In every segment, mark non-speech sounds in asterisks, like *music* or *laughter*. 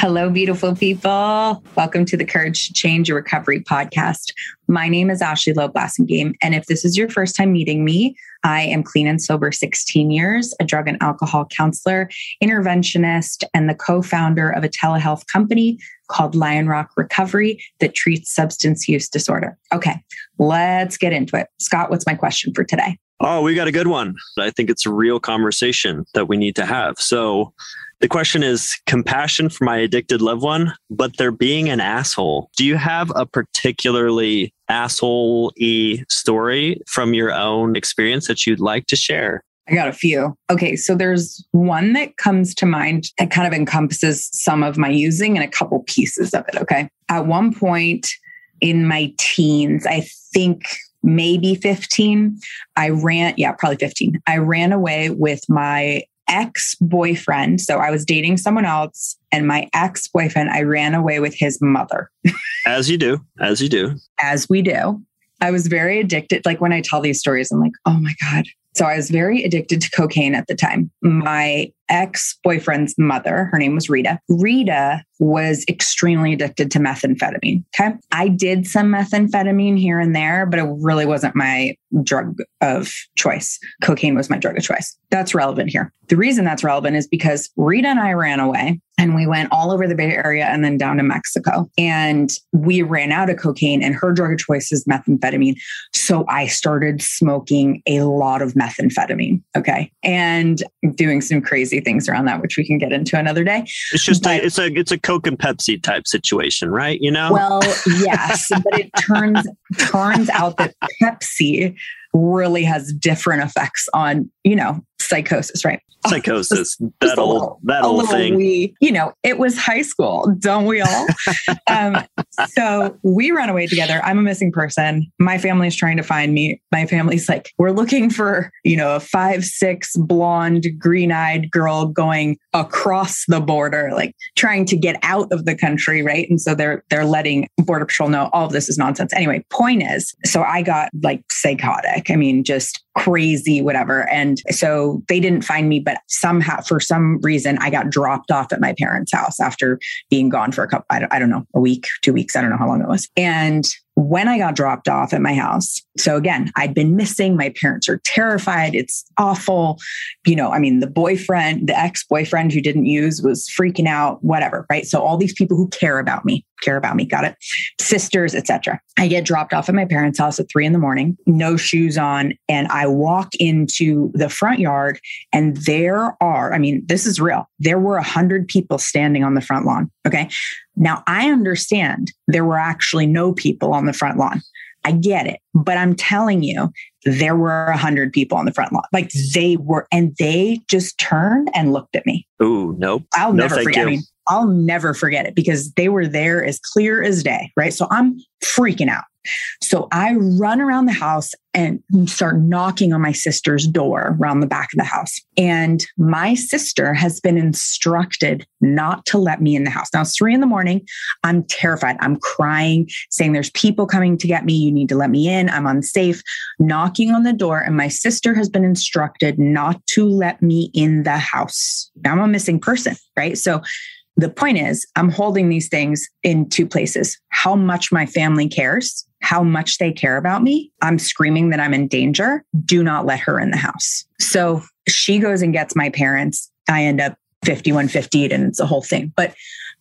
Hello, beautiful people. Welcome to the Courage to Change Your Recovery podcast. My name is Ashley Loeb Blassingame. And if this is your first time meeting me, I am clean and sober 16 years, a drug and alcohol counselor, interventionist, and the co founder of a telehealth company called Lionrock Recovery that treats substance use disorder. Okay, let's get into it. Scott, what's my question for today? Oh, we got a good one. I think it's a real conversation that we need to have. So, the question is compassion for my addicted loved one, but they're being an asshole. Do you have a particularly asshole y story from your own experience that you'd like to share? I got a few. Okay, so there's one that comes to mind that kind of encompasses some of my using and a couple pieces of it. Okay. At one point in my teens, I think maybe 15, I ran, yeah, probably 15. I ran away with my ex boyfriend. So I was dating someone else, and my ex boyfriend, I ran away with his mother. as you do, as you do. As we do. I was very addicted. Like when I tell these stories, I'm like, oh my God. So I was very addicted to cocaine at the time. My ex boyfriend's mother, her name was Rita. Rita was extremely addicted to methamphetamine. Okay. I did some methamphetamine here and there, but it really wasn't my drug of choice. Cocaine was my drug of choice. That's relevant here. The reason that's relevant is because Rita and I ran away and we went all over the Bay Area and then down to Mexico. And we ran out of cocaine, and her drug of choice is methamphetamine. So I started smoking a lot of methamphetamine. Okay. And doing some crazy things around that, which we can get into another day. It's just but, a, it's a it's a Coke and Pepsi type situation, right? You know. Well, yes, but it turns turns out that Pepsi really has different effects on you know psychosis, right? *laughs* Psychosis. that old, that old thing. We, you know, it was high school, don't we all? *laughs* um, so we run away together. I'm a missing person. My family's trying to find me. My family's like, we're looking for, you know, a five, six blonde, green eyed girl going across the border, like trying to get out of the country, right? And so they're they're letting Border Patrol know all of this is nonsense. Anyway, point is, so I got like psychotic. I mean, just crazy, whatever. And so they didn't find me, but somehow, for some reason, I got dropped off at my parents' house after being gone for a couple, I don't, I don't know, a week, two weeks. I don't know how long it was. And when I got dropped off at my house. So again, I'd been missing. My parents are terrified. It's awful. You know, I mean, the boyfriend, the ex boyfriend who didn't use was freaking out, whatever. Right. So all these people who care about me, care about me, got it. Sisters, etc. I get dropped off at my parents' house at three in the morning, no shoes on. And I walk into the front yard and there are, I mean, this is real. There were a hundred people standing on the front lawn. Okay. Now, I understand there were actually no people on the front lawn. I get it. But I'm telling you, there were a hundred people on the front lawn. Like they were, and they just turned and looked at me. Ooh, nope. I'll no, never forget. I mean, I'll never forget it because they were there as clear as day, right? So I'm freaking out. So I run around the house and start knocking on my sister's door around the back of the house. And my sister has been instructed not to let me in the house. Now it's three in the morning. I'm terrified. I'm crying, saying there's people coming to get me. You need to let me in. I'm unsafe. Knocking on the door. And my sister has been instructed not to let me in the house. I'm a missing person, right? So the point is, I'm holding these things in two places how much my family cares, how much they care about me. I'm screaming that I'm in danger. Do not let her in the house. So she goes and gets my parents. I end up 5150 and it's a whole thing. But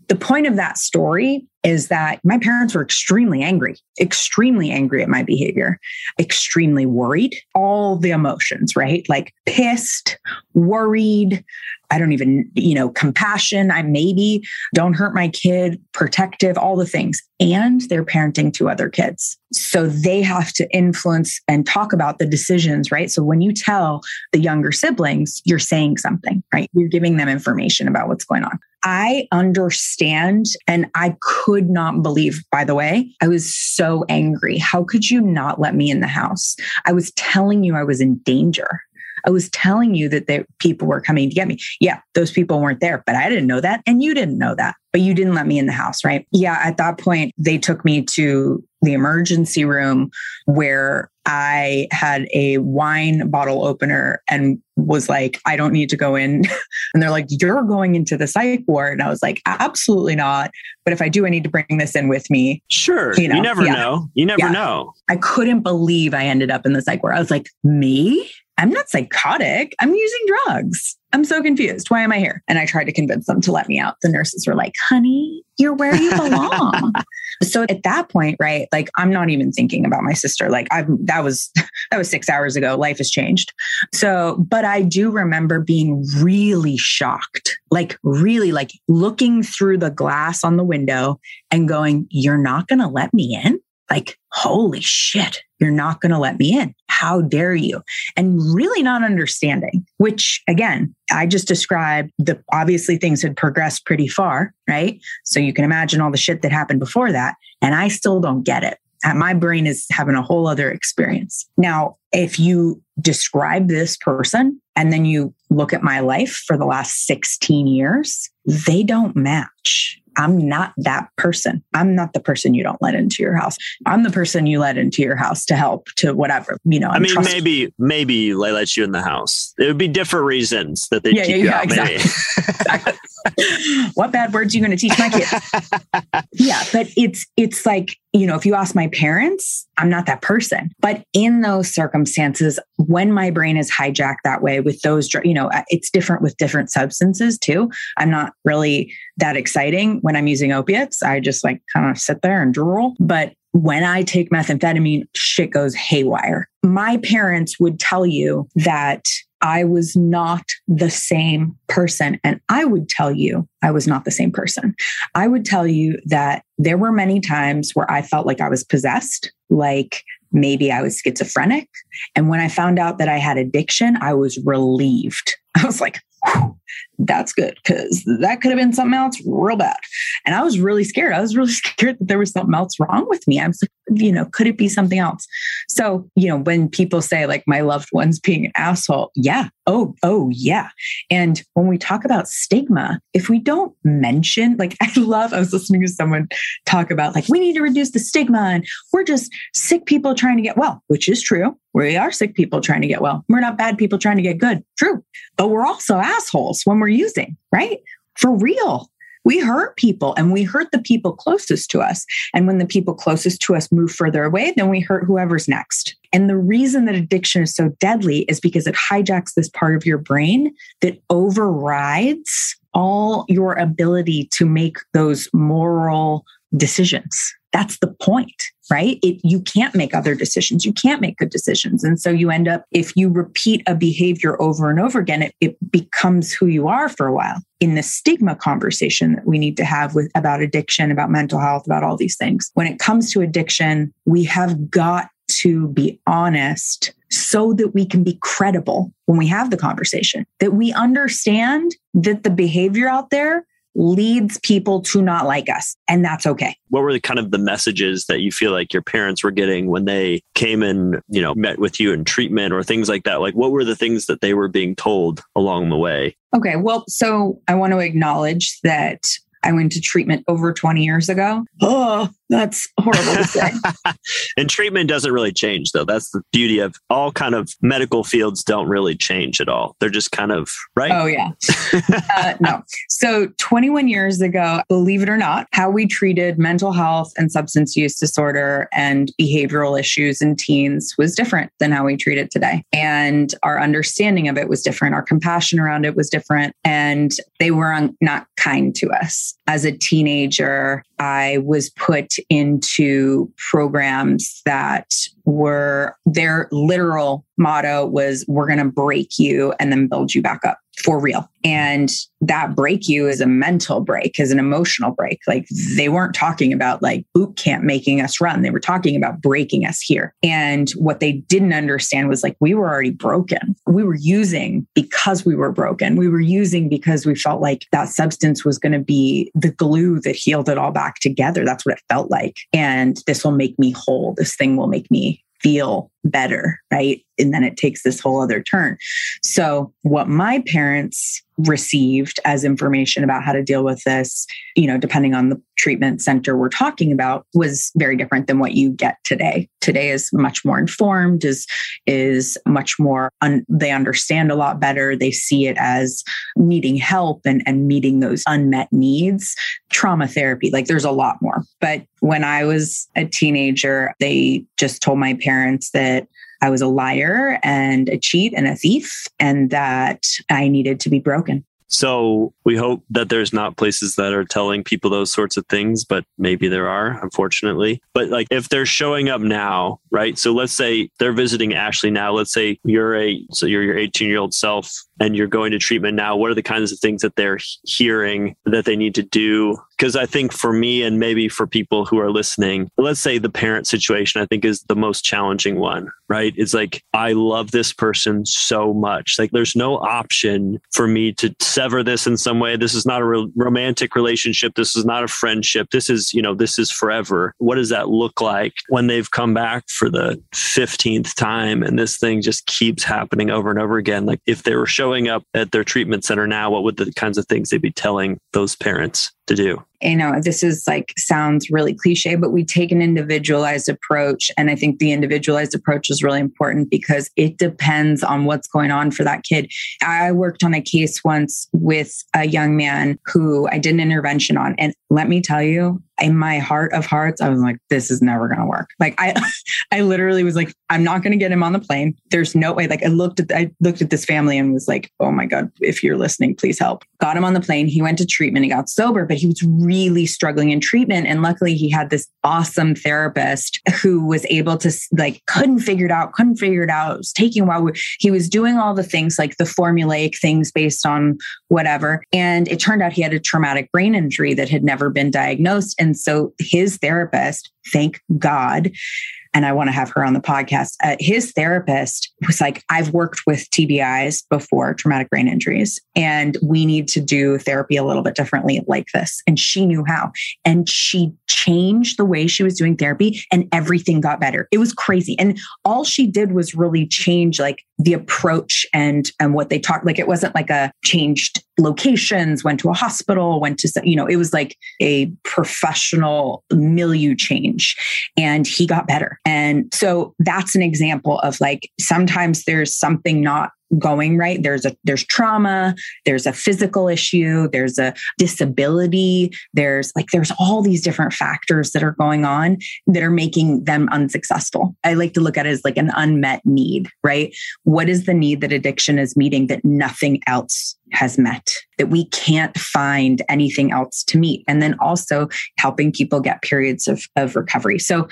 the point of that story is that my parents were extremely angry, extremely angry at my behavior, extremely worried, all the emotions, right? Like pissed, worried, I don't even, you know, compassion. I maybe don't hurt my kid, protective, all the things. And they're parenting two other kids. So they have to influence and talk about the decisions, right? So when you tell the younger siblings, you're saying something, right? You're giving them information about what's going on. I understand and I could not believe, by the way, I was so angry. How could you not let me in the house? I was telling you I was in danger. I was telling you that they, people were coming to get me. Yeah, those people weren't there, but I didn't know that. And you didn't know that, but you didn't let me in the house, right? Yeah, at that point, they took me to the emergency room where I had a wine bottle opener and was like, I don't need to go in. *laughs* and they're like, You're going into the psych ward. And I was like, Absolutely not. But if I do, I need to bring this in with me. Sure. You, know? you never yeah. know. You never yeah. know. I couldn't believe I ended up in the psych ward. I was like, Me? I'm not psychotic. I'm using drugs. I'm so confused. Why am I here? And I tried to convince them to let me out. The nurses were like, honey, you're where you belong. *laughs* so at that point, right, like I'm not even thinking about my sister. Like I've that was *laughs* that was six hours ago. Life has changed. So, but I do remember being really shocked, like really like looking through the glass on the window and going, You're not gonna let me in? Like, holy shit, you're not going to let me in. How dare you? And really not understanding, which again, I just described the obviously things had progressed pretty far, right? So you can imagine all the shit that happened before that. And I still don't get it. Uh, my brain is having a whole other experience. Now, if you describe this person and then you look at my life for the last 16 years, they don't match. I'm not that person. I'm not the person you don't let into your house. I'm the person you let into your house to help, to whatever, you know. I'm i mean, maybe, maybe they let you in the house. It would be different reasons that they yeah, keep yeah, you yeah, out. Exactly. *laughs* what bad words are you going to teach my kids? *laughs* yeah, but it's it's like you know, if you ask my parents, I'm not that person. But in those circumstances, when my brain is hijacked that way with those, you know, uh, it's different with different substances too. I'm not really that exciting when I'm using opiates. I just like kind of sit there and drool. But when I take methamphetamine, shit goes haywire. My parents would tell you that I was not the same person. And I would tell you I was not the same person. I would tell you that there were many times where I felt like I was possessed, like maybe I was schizophrenic. And when I found out that I had addiction, I was relieved. *laughs* I was like, that's good because that could have been something else real bad. And I was really scared. I was really *laughs* scared that there was something else wrong with me. I was like, you know, could it be something else? So, you know, when people say like my loved ones being an asshole, yeah. Oh, oh, yeah. And when we talk about stigma, if we don't mention, like, *laughs* I love, I was listening to someone talk about like, we need to reduce the stigma and we're just sick people trying to get well, which is true. We are sick people trying to get well. We're not bad people trying to get good. True. But we're also assholes when we're using, right? For real. We hurt people and we hurt the people closest to us. And when the people closest to us move further away, then we hurt whoever's next. And the reason that addiction is so deadly is because it hijacks this part of your brain that overrides all your ability to make those moral decisions. That's the point right? It, you can't make other decisions. You can't make good decisions. And so you end up, if you repeat a behavior over and over again, it, it becomes who you are for a while. In the stigma conversation that we need to have with about addiction, about mental health, about all these things, when it comes to addiction, we have got to be honest so that we can be credible when we have the conversation, that we understand that the behavior out there leads people to not like us. And that's okay. What were the kind of the messages that you feel like your parents were getting when they came and, you know, met with you in treatment or things like that? Like what were the things that they were being told along the way? Okay. Well, so I want to acknowledge that I went to treatment over 20 years ago. Oh, that's horrible to say. *laughs* and treatment doesn't really change though. That's the beauty of all kind of medical fields don't really change at all. They're just kind of right. Oh yeah. *laughs* uh, no. So 21 years ago, believe it or not, how we treated mental health and substance use disorder and behavioral issues in teens was different than how we treat it today. And our understanding of it was different. Our compassion around it was different. And they were not kind to us. As a teenager, I was put into programs that were their literal motto was we're going to break you and then build you back up for real. And that break you is a mental break, is an emotional break. Like they weren't talking about like boot camp making us run. They were talking about breaking us here. And what they didn't understand was like we were already broken. We were using because we were broken. We were using because we felt like that substance was going to be the glue that healed it all back together. That's what it felt like. And this will make me whole. This thing will make me feel better, right? And then it takes this whole other turn. So, what my parents received as information about how to deal with this, you know, depending on the treatment center we're talking about, was very different than what you get today. Today is much more informed, is is much more un- they understand a lot better. They see it as needing help and and meeting those unmet needs. Trauma therapy, like there's a lot more. But when I was a teenager, they just told my parents that that I was a liar and a cheat and a thief, and that I needed to be broken. So we hope that there's not places that are telling people those sorts of things, but maybe there are, unfortunately. But like if they're showing up now, right? So let's say they're visiting Ashley now. Let's say you're a so you're your 18 year old self and you're going to treatment now. What are the kinds of things that they're hearing that they need to do because I think for me and maybe for people who are listening, let's say the parent situation, I think is the most challenging one, right? It's like, I love this person so much. Like, there's no option for me to sever this in some way. This is not a re- romantic relationship. This is not a friendship. This is, you know, this is forever. What does that look like when they've come back for the 15th time and this thing just keeps happening over and over again? Like, if they were showing up at their treatment center now, what would the kinds of things they'd be telling those parents to do? you know, this is like sounds really cliche, but we take an individualized approach. And I think the individualized approach is really important because it depends on what's going on for that kid. I worked on a case once with a young man who I did an intervention on. And let me tell you, in my heart of hearts, I was like, this is never going to work. Like I, *laughs* I literally was like, I'm not going to get him on the plane. There's no way. Like I looked at, I looked at this family and was like, oh my God, if you're listening, please help. Got him on the plane. He went to treatment. He got sober, but he was really struggling in treatment. And luckily he had this awesome therapist who was able to like, couldn't figure it out, couldn't figure it out. It was taking a while. He was doing all the things like the formulaic things based on whatever. And it turned out he had a traumatic brain injury that had never been diagnosed. And so his therapist, thank God, and I want to have her on the podcast. Uh, his therapist was like, I've worked with TBIs before, traumatic brain injuries, and we need to do therapy a little bit differently like this. And she knew how. And she changed the way she was doing therapy, and everything got better. It was crazy. And all she did was really change like the approach and and what they talked like it wasn't like a changed locations went to a hospital went to you know it was like a professional milieu change. And he got better. And so that's an example of like sometimes there's something not going right there's a there's trauma there's a physical issue there's a disability there's like there's all these different factors that are going on that are making them unsuccessful. I like to look at it as like an unmet need right? What is the need that addiction is meeting that nothing else has met that we can't find anything else to meet and then also helping people get periods of, of recovery so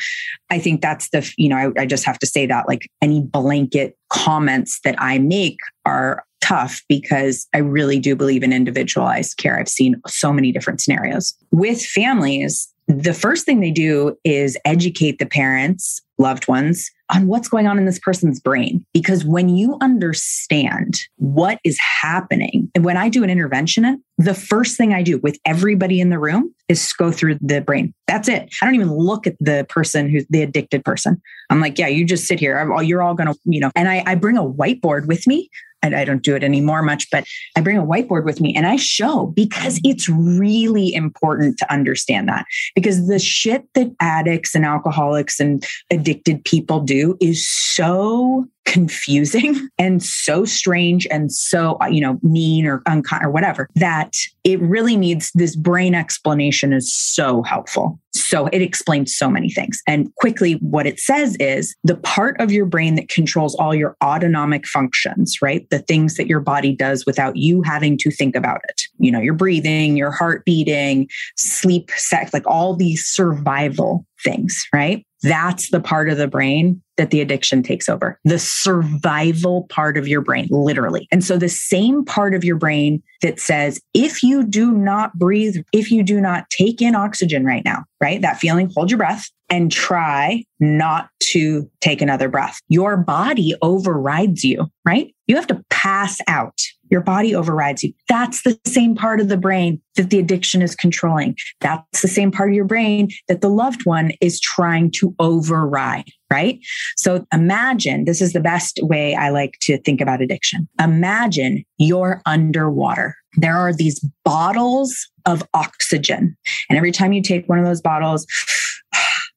i think that's the you know I, I just have to say that like any blanket comments that I make are tough because I really do believe in individualized care. I've seen so many different scenarios. With families, the first thing they do is educate the parents, loved ones, on what's going on in this person's brain. Because when you understand what is happening, and when I do an intervention, the first thing I do with everybody in the room is go through the brain. That's it. I don't even look at the person who's the addicted person. I'm like, yeah, you just sit here. You're all going to, you know, and I, I bring a whiteboard with me I, I don't do it anymore much, but I bring a whiteboard with me and I show because mm. it's really important to understand that. Because the shit that addicts and alcoholics and addicted people do is so confusing *laughs* and so strange and so you know mean or unkind or whatever that it really needs this brain explanation is so helpful. So it explains so many things. And quickly what it says is the part of your brain that controls all your autonomic functions right? The things that your body does without you having to think about it. You know your breathing your heart beating sleep sex like all these survival things right That's the part of the brain that the addiction takes over, the survival part of your brain, literally. And so the same part of your brain that says, if you do not breathe, if you do not take in oxygen right now, right? That feeling, hold your breath and try not to take another breath. Your body overrides you, right? You have to pass out your body overrides you. That's the same part of the brain that the addiction is controlling. That's the same part of your brain that the loved one is trying to override, right? So imagine this is the best way I like to think about addiction. Imagine you're underwater. There are these bottles of oxygen. And every time you take one of those bottles,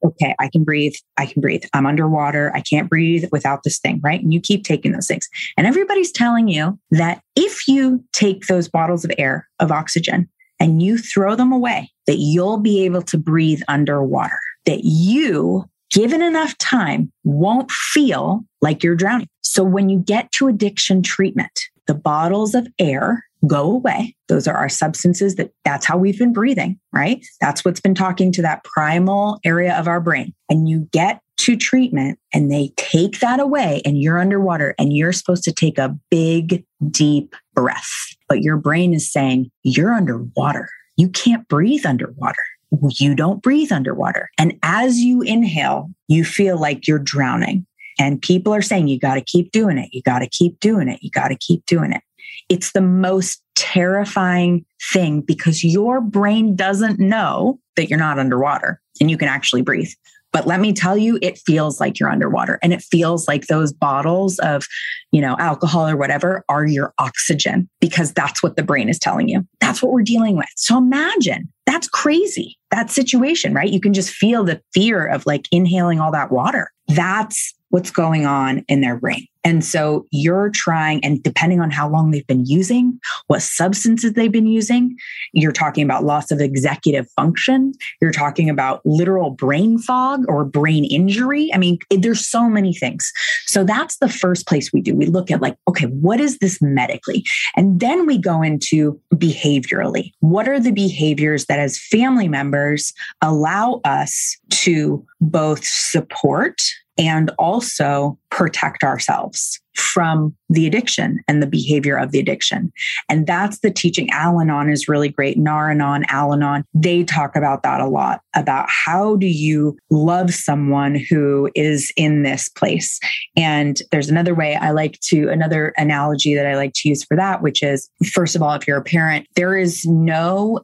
okay, I can breathe. I can breathe. I'm underwater. I can't breathe without this thing, right? And you keep taking those things. And everybody's telling you that if you take those bottles of air, of oxygen, and you throw them away, that you'll be able to breathe underwater, that you, given enough time, won't feel like you're drowning. So when you get to addiction treatment, the bottles of air go away. Those are our substances that that's how we've been breathing, right? That's what's been talking to that primal area of our brain. And you get to treatment and they take that away and you're underwater and you're supposed to take a big, deep breath. But your brain is saying, you're underwater. You can't breathe underwater. You don't breathe underwater. And as you inhale, you feel like you're drowning. And people are saying, you got to keep doing it. You got to keep doing it. You got to keep doing it. It's the most terrifying thing because your brain doesn't know that you're not underwater and you can actually breathe. But let me tell you, it feels like you're underwater and it feels like those bottles of, you know, alcohol or whatever are your oxygen because that's what the brain is telling you. That's what we're dealing with. So imagine that's crazy. That situation, right? You can just feel the fear of like inhaling all that water. That's what's going on in their brain. And so you're trying, and depending on how long they've been using, what substances they've been using, you're talking about loss of executive function. You're talking about literal brain fog or brain injury. I mean, there's so many things. So that's the first place we do. We look at, like, okay, what is this medically? And then we go into behaviorally. What are the behaviors that, as family members, allow us to both support and also protect ourselves from the addiction and the behavior of the addiction. And that's the teaching. Al Anon is really great. Nar-Anon, Al Anon, they talk about that a lot about how do you love someone who is in this place. And there's another way I like to, another analogy that I like to use for that, which is first of all, if you're a parent, there is no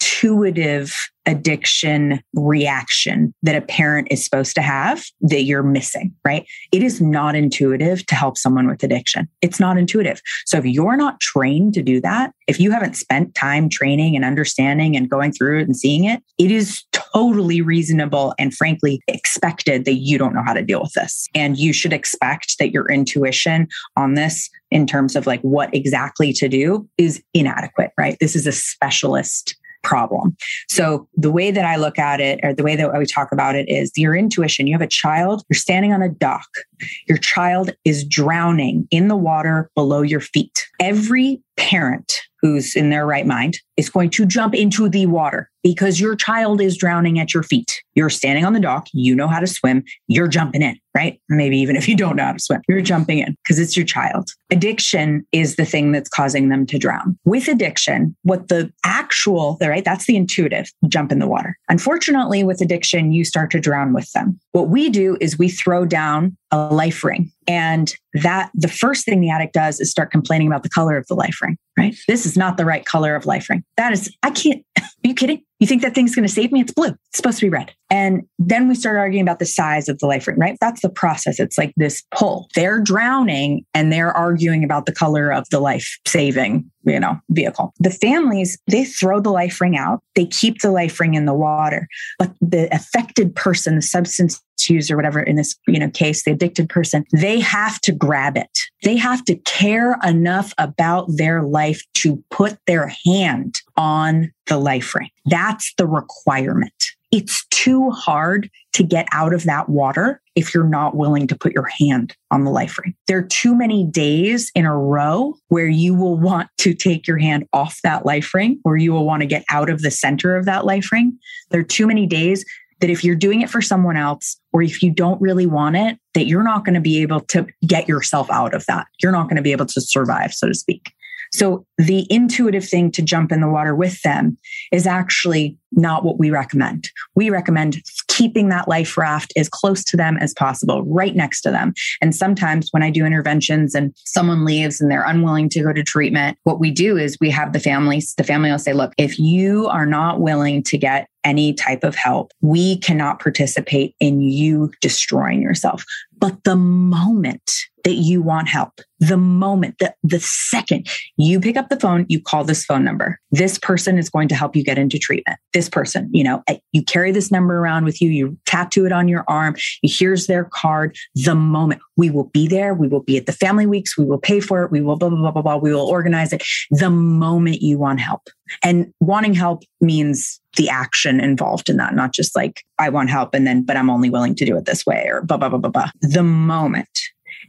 intuitive addiction reaction that a parent is supposed to have that you're missing, right? It is not intuitive to help someone with addiction. It's not intuitive. So if you're not trained to do that, if you haven't spent time training and understanding and going through it and seeing it, it is totally reasonable and frankly expected that you don't know how to deal with this. And you should expect that your intuition on this in terms of like what exactly to do is inadequate, right? This is a specialist problem. So the way that I look at it, or the way that we talk about it, is your intuition. You have a child, you're standing on a dock, your child is drowning in the water below your feet. Every parent who's in their right mind is going to jump into the water because your child is drowning at your feet. You're standing on the dock, you know how to swim, you're jumping in, right? Maybe even if you don't know how to swim, you're jumping in because it's your child. Addiction is the thing that's causing them to drown. With addiction, what the actual, right? That's the intuitive jump in the water. Unfortunately, with addiction, you start to drown with them. What we do is we throw down a life ring. And that the first thing the addict does is start complaining about the color of the life ring, right? This is not the right color of life ring. That is, I can't, *laughs* are you kidding? You think that thing's going to save me? It's blue. It's supposed to be red. And then we start arguing about the size of the life ring, right? That's the process. It's like this pull. They're drowning and they're arguing about the color of the life saving, you know, vehicle. The families, they throw the life ring out. They keep the life ring in the water, but the affected person, the substance user, whatever in this, you know, case, the addicted person, they have to grab it. They have to care enough about their life to put their hand on the life ring. That's the requirement. It's too hard to get out of that water if you're not willing to put your hand on the life ring. There are too many days in a row where you will want to take your hand off that life ring or you will want to get out of the center of that life ring. There are too many days that if you're doing it for someone else or if you don't really want it, that you're not going to be able to get yourself out of that. You're not going to be able to survive, so to speak. So the intuitive thing to jump in the water with them is actually not what we recommend. We recommend keeping that life raft as close to them as possible, right next to them. And sometimes when I do interventions and someone leaves and they're unwilling to go to treatment, what we do is we have the families, the family will say, look, if you are not willing to get any type of help, we cannot participate in you destroying yourself. But the moment that you want help, the moment, the, the second you pick up the phone, you call this phone number. This person is going to help you get into treatment. This person, you know, eh, you carry this number around with you, you tattoo it on your arm, here's their card. The moment we will be there, we will be at the family weeks, we will pay for it, we will blah, blah, blah, blah, blah, we will organize it. The moment you want help. And wanting help means the action involved in that, not just like, I want help and then, but I'm only willing to do it this way or blah, blah, blah, blah, blah. The moment.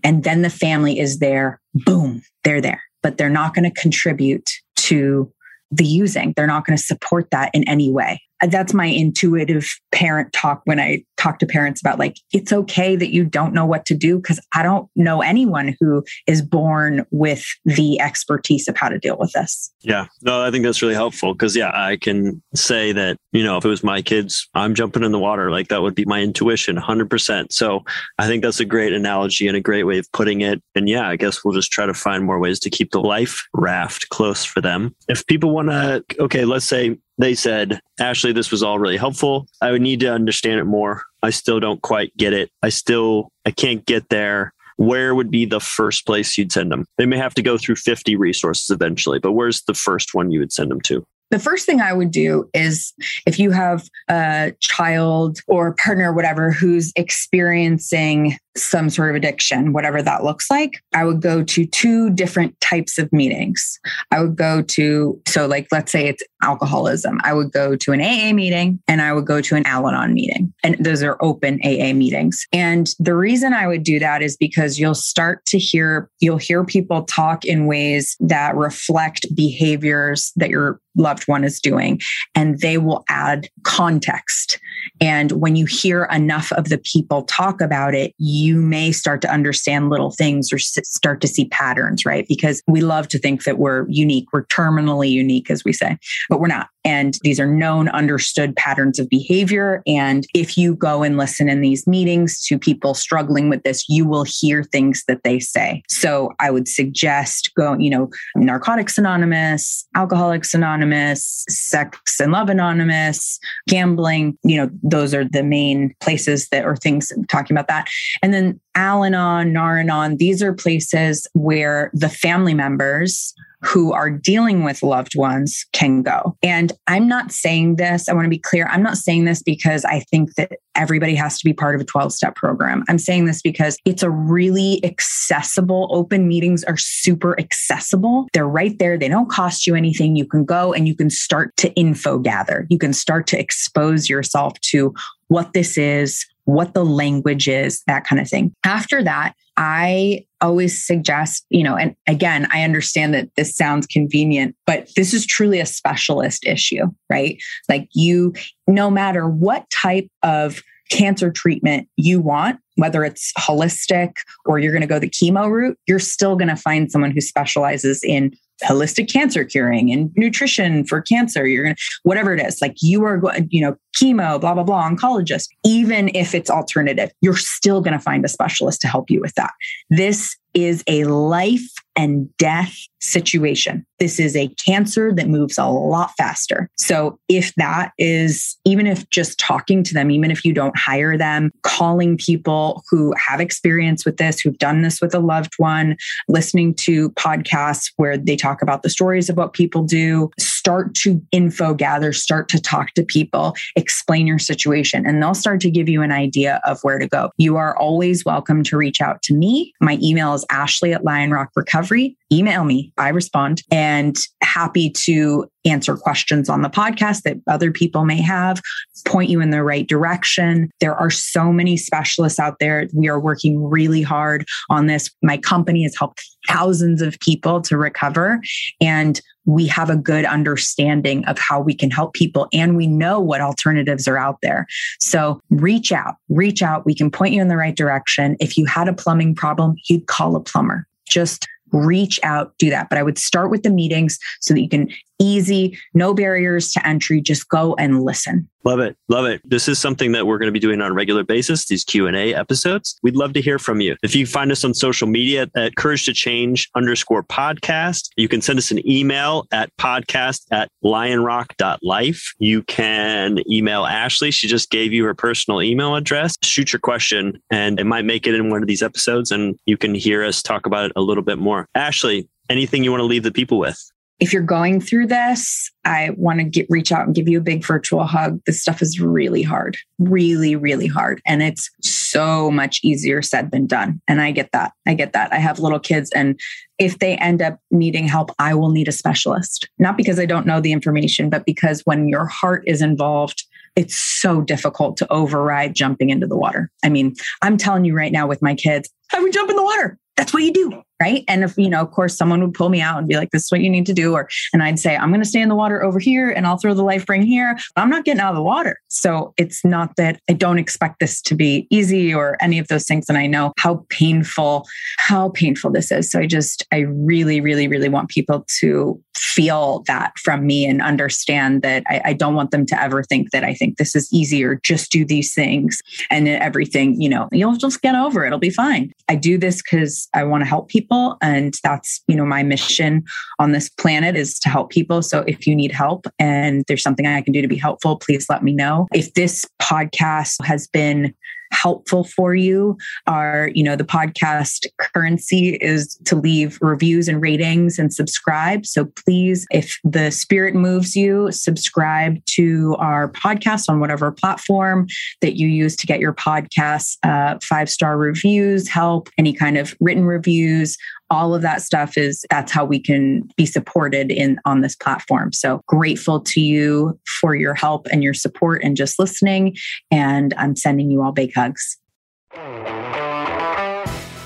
And then the family is there, boom, they're there, but they're not going to contribute to the using. They're not going to support that in any way Uh, that's my intuitive parent talk when I talk to parents about like, it's okay that you don't know what to do because I don't know anyone who is born with the expertise of how to deal with this. Yeah, no, I think that's really helpful because, yeah, I can say that, you know, if it was my kids, I'm jumping in the water. Like that would be my intuition 100%. So I think that's a great analogy and a great way of putting it. And yeah, I guess we'll just try to find more ways to keep the life raft close for them. If people want to, okay, let's say they said, Ashley, this was all really helpful. I would need to understand it more. I still don't quite get it. I still, I can't get there. Where would be the first place you'd send them? They may have to go through 50 resources eventually, but where's the first one you would send them to? The first thing I would do is if you have a child or partner or whatever who's experiencing some sort of addiction, whatever that looks like, I would go to two different types of meetings. I would go to, so like, let's say it's alcoholism. I would go to an AA meeting and I would go to an Al Anon meeting. And those are open AA meetings. And the reason I would do that is because you'll start to hear, you'll hear people talk in ways that reflect behaviors that your loved one is doing, and they will add context. And when you hear enough of the people talk about it, may start to understand little things or start to see patterns, right? Because we love to think that we're unique. We're terminally unique, as we say, but we're not. And these are known, understood patterns of behavior. And if you go and listen in these meetings to people struggling with this, you will hear things that they say. So I would suggest going, you know, Narcotics Anonymous, Alcoholics Anonymous, Sex and Love Anonymous, gambling, you know, those are the main places that are things talking about that. And then Al Anon, Nar-Anon, these are places where the family members who are dealing with loved ones can go. And I'm not saying this, I want to be clear. I'm not saying this because I think that everybody has to be part of a 12 step program. I'm saying this because it's a really accessible, open meetings are super accessible. They're right there. They don't cost you anything. You can go and you can start to info gather. You can start to expose yourself to what this is, what the language is, that kind of thing. After that, I always suggest, you know, and again, I understand that this sounds convenient, but this is truly a specialist issue, right? Like you, no matter what type of cancer treatment you want, whether it's holistic or you're going to go the chemo route, you're still going to find someone who specializes in holistic cancer curing and nutrition for cancer. You're going to, whatever it is, like you are going, you know, chemo, blah, blah, blah, oncologist, even if it's alternative, you're still going to find a specialist to help you with that. This is a life and death situation. This is a cancer that moves a lot faster. So, if that is, even if just talking to them, even if you don't hire them, calling people who have experience with this, who've done this with a loved one, listening to podcasts where they talk about the stories of what people do, start to info gather, start to talk to people, explain your situation, and they'll start to give you an idea of where to go. You are always welcome to reach out to me. My email is ashley at Lionrock Recovery. Email me, I respond, and happy to answer questions on the podcast that other people may have, point you in the right direction. There are so many specialists out there. We are working really hard on this. My company has helped thousands of people to recover. And we have a good understanding of how we can help people and we know what alternatives are out there. So reach out, reach out. We can point you in the right direction. If you had a plumbing problem, you'd call a plumber. Just reach out, do that. But I would start with the meetings so that you can easy, no barriers to entry. Just go and listen. Love it. Love it. This is something that we're going to be doing on a regular basis, these Q&A episodes. We'd love to hear from you. If you find us on social media at courage to change underscore podcast, you can send us an email at podcast at lionrock.life. You can email Ashley. She just gave you her personal email address. Shoot your question and it might make it in one of these episodes and you can hear us talk about it a little bit more. Ashley, anything you want to leave the people with? If you're going through this, I want to get reach out and give you a big virtual hug. This stuff is really hard, really, really hard. And it's so much easier said than done. And I get that. I get that. I have little kids and if they end up needing help, I will need a specialist. Not because I don't know the information, but because when your heart is involved, it's so difficult to override jumping into the water. I mean, I'm telling you right now with my kids, I would jump in the water. That's what you do right? And if you know of course someone would pull me out and be like this is what you need to do or and i'd say i'm going to stay in the water over here and i'll throw the life ring here i'm not getting out of the water. So it's not that i don't expect this to be easy or any of those things and i know how painful how painful this is. So i just i really really really want people to feel that from me and understand that I, I don't want them to ever think that i think this is easier just do these things and everything you know you'll just get over it. It'll be fine. I do this because i want to help people people and that's you know my mission on this planet is to help people. So if you need help and there's something i can do to be helpful please let me know. If this podcast has been helpful for you are you know the podcast currency is to leave reviews and ratings and subscribe. So please if the spirit moves you subscribe to our podcast on whatever platform that you use to get your podcast uh, five star reviews help any kind of written reviews all of that stuff is that's how we can be supported in on this platform. So grateful to you for your help and your support and just listening and i'm sending you all big hugs.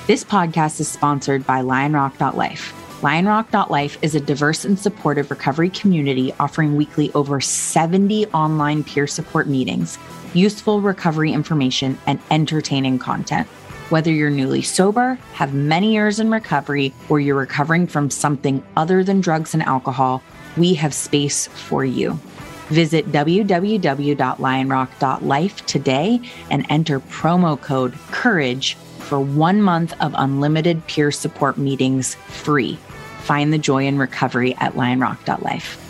This podcast is sponsored by lionrock.life lionrock.life is a diverse and supportive recovery community offering weekly over 70 online peer support meetings useful recovery information and entertaining content whether you're newly sober, have many years in recovery, or you're recovering from something other than drugs and alcohol, we have space for you. Visit www.lionrock.life today and enter promo code COURAGE for one month of unlimited peer support meetings free. Find the joy in recovery at lionrock.life.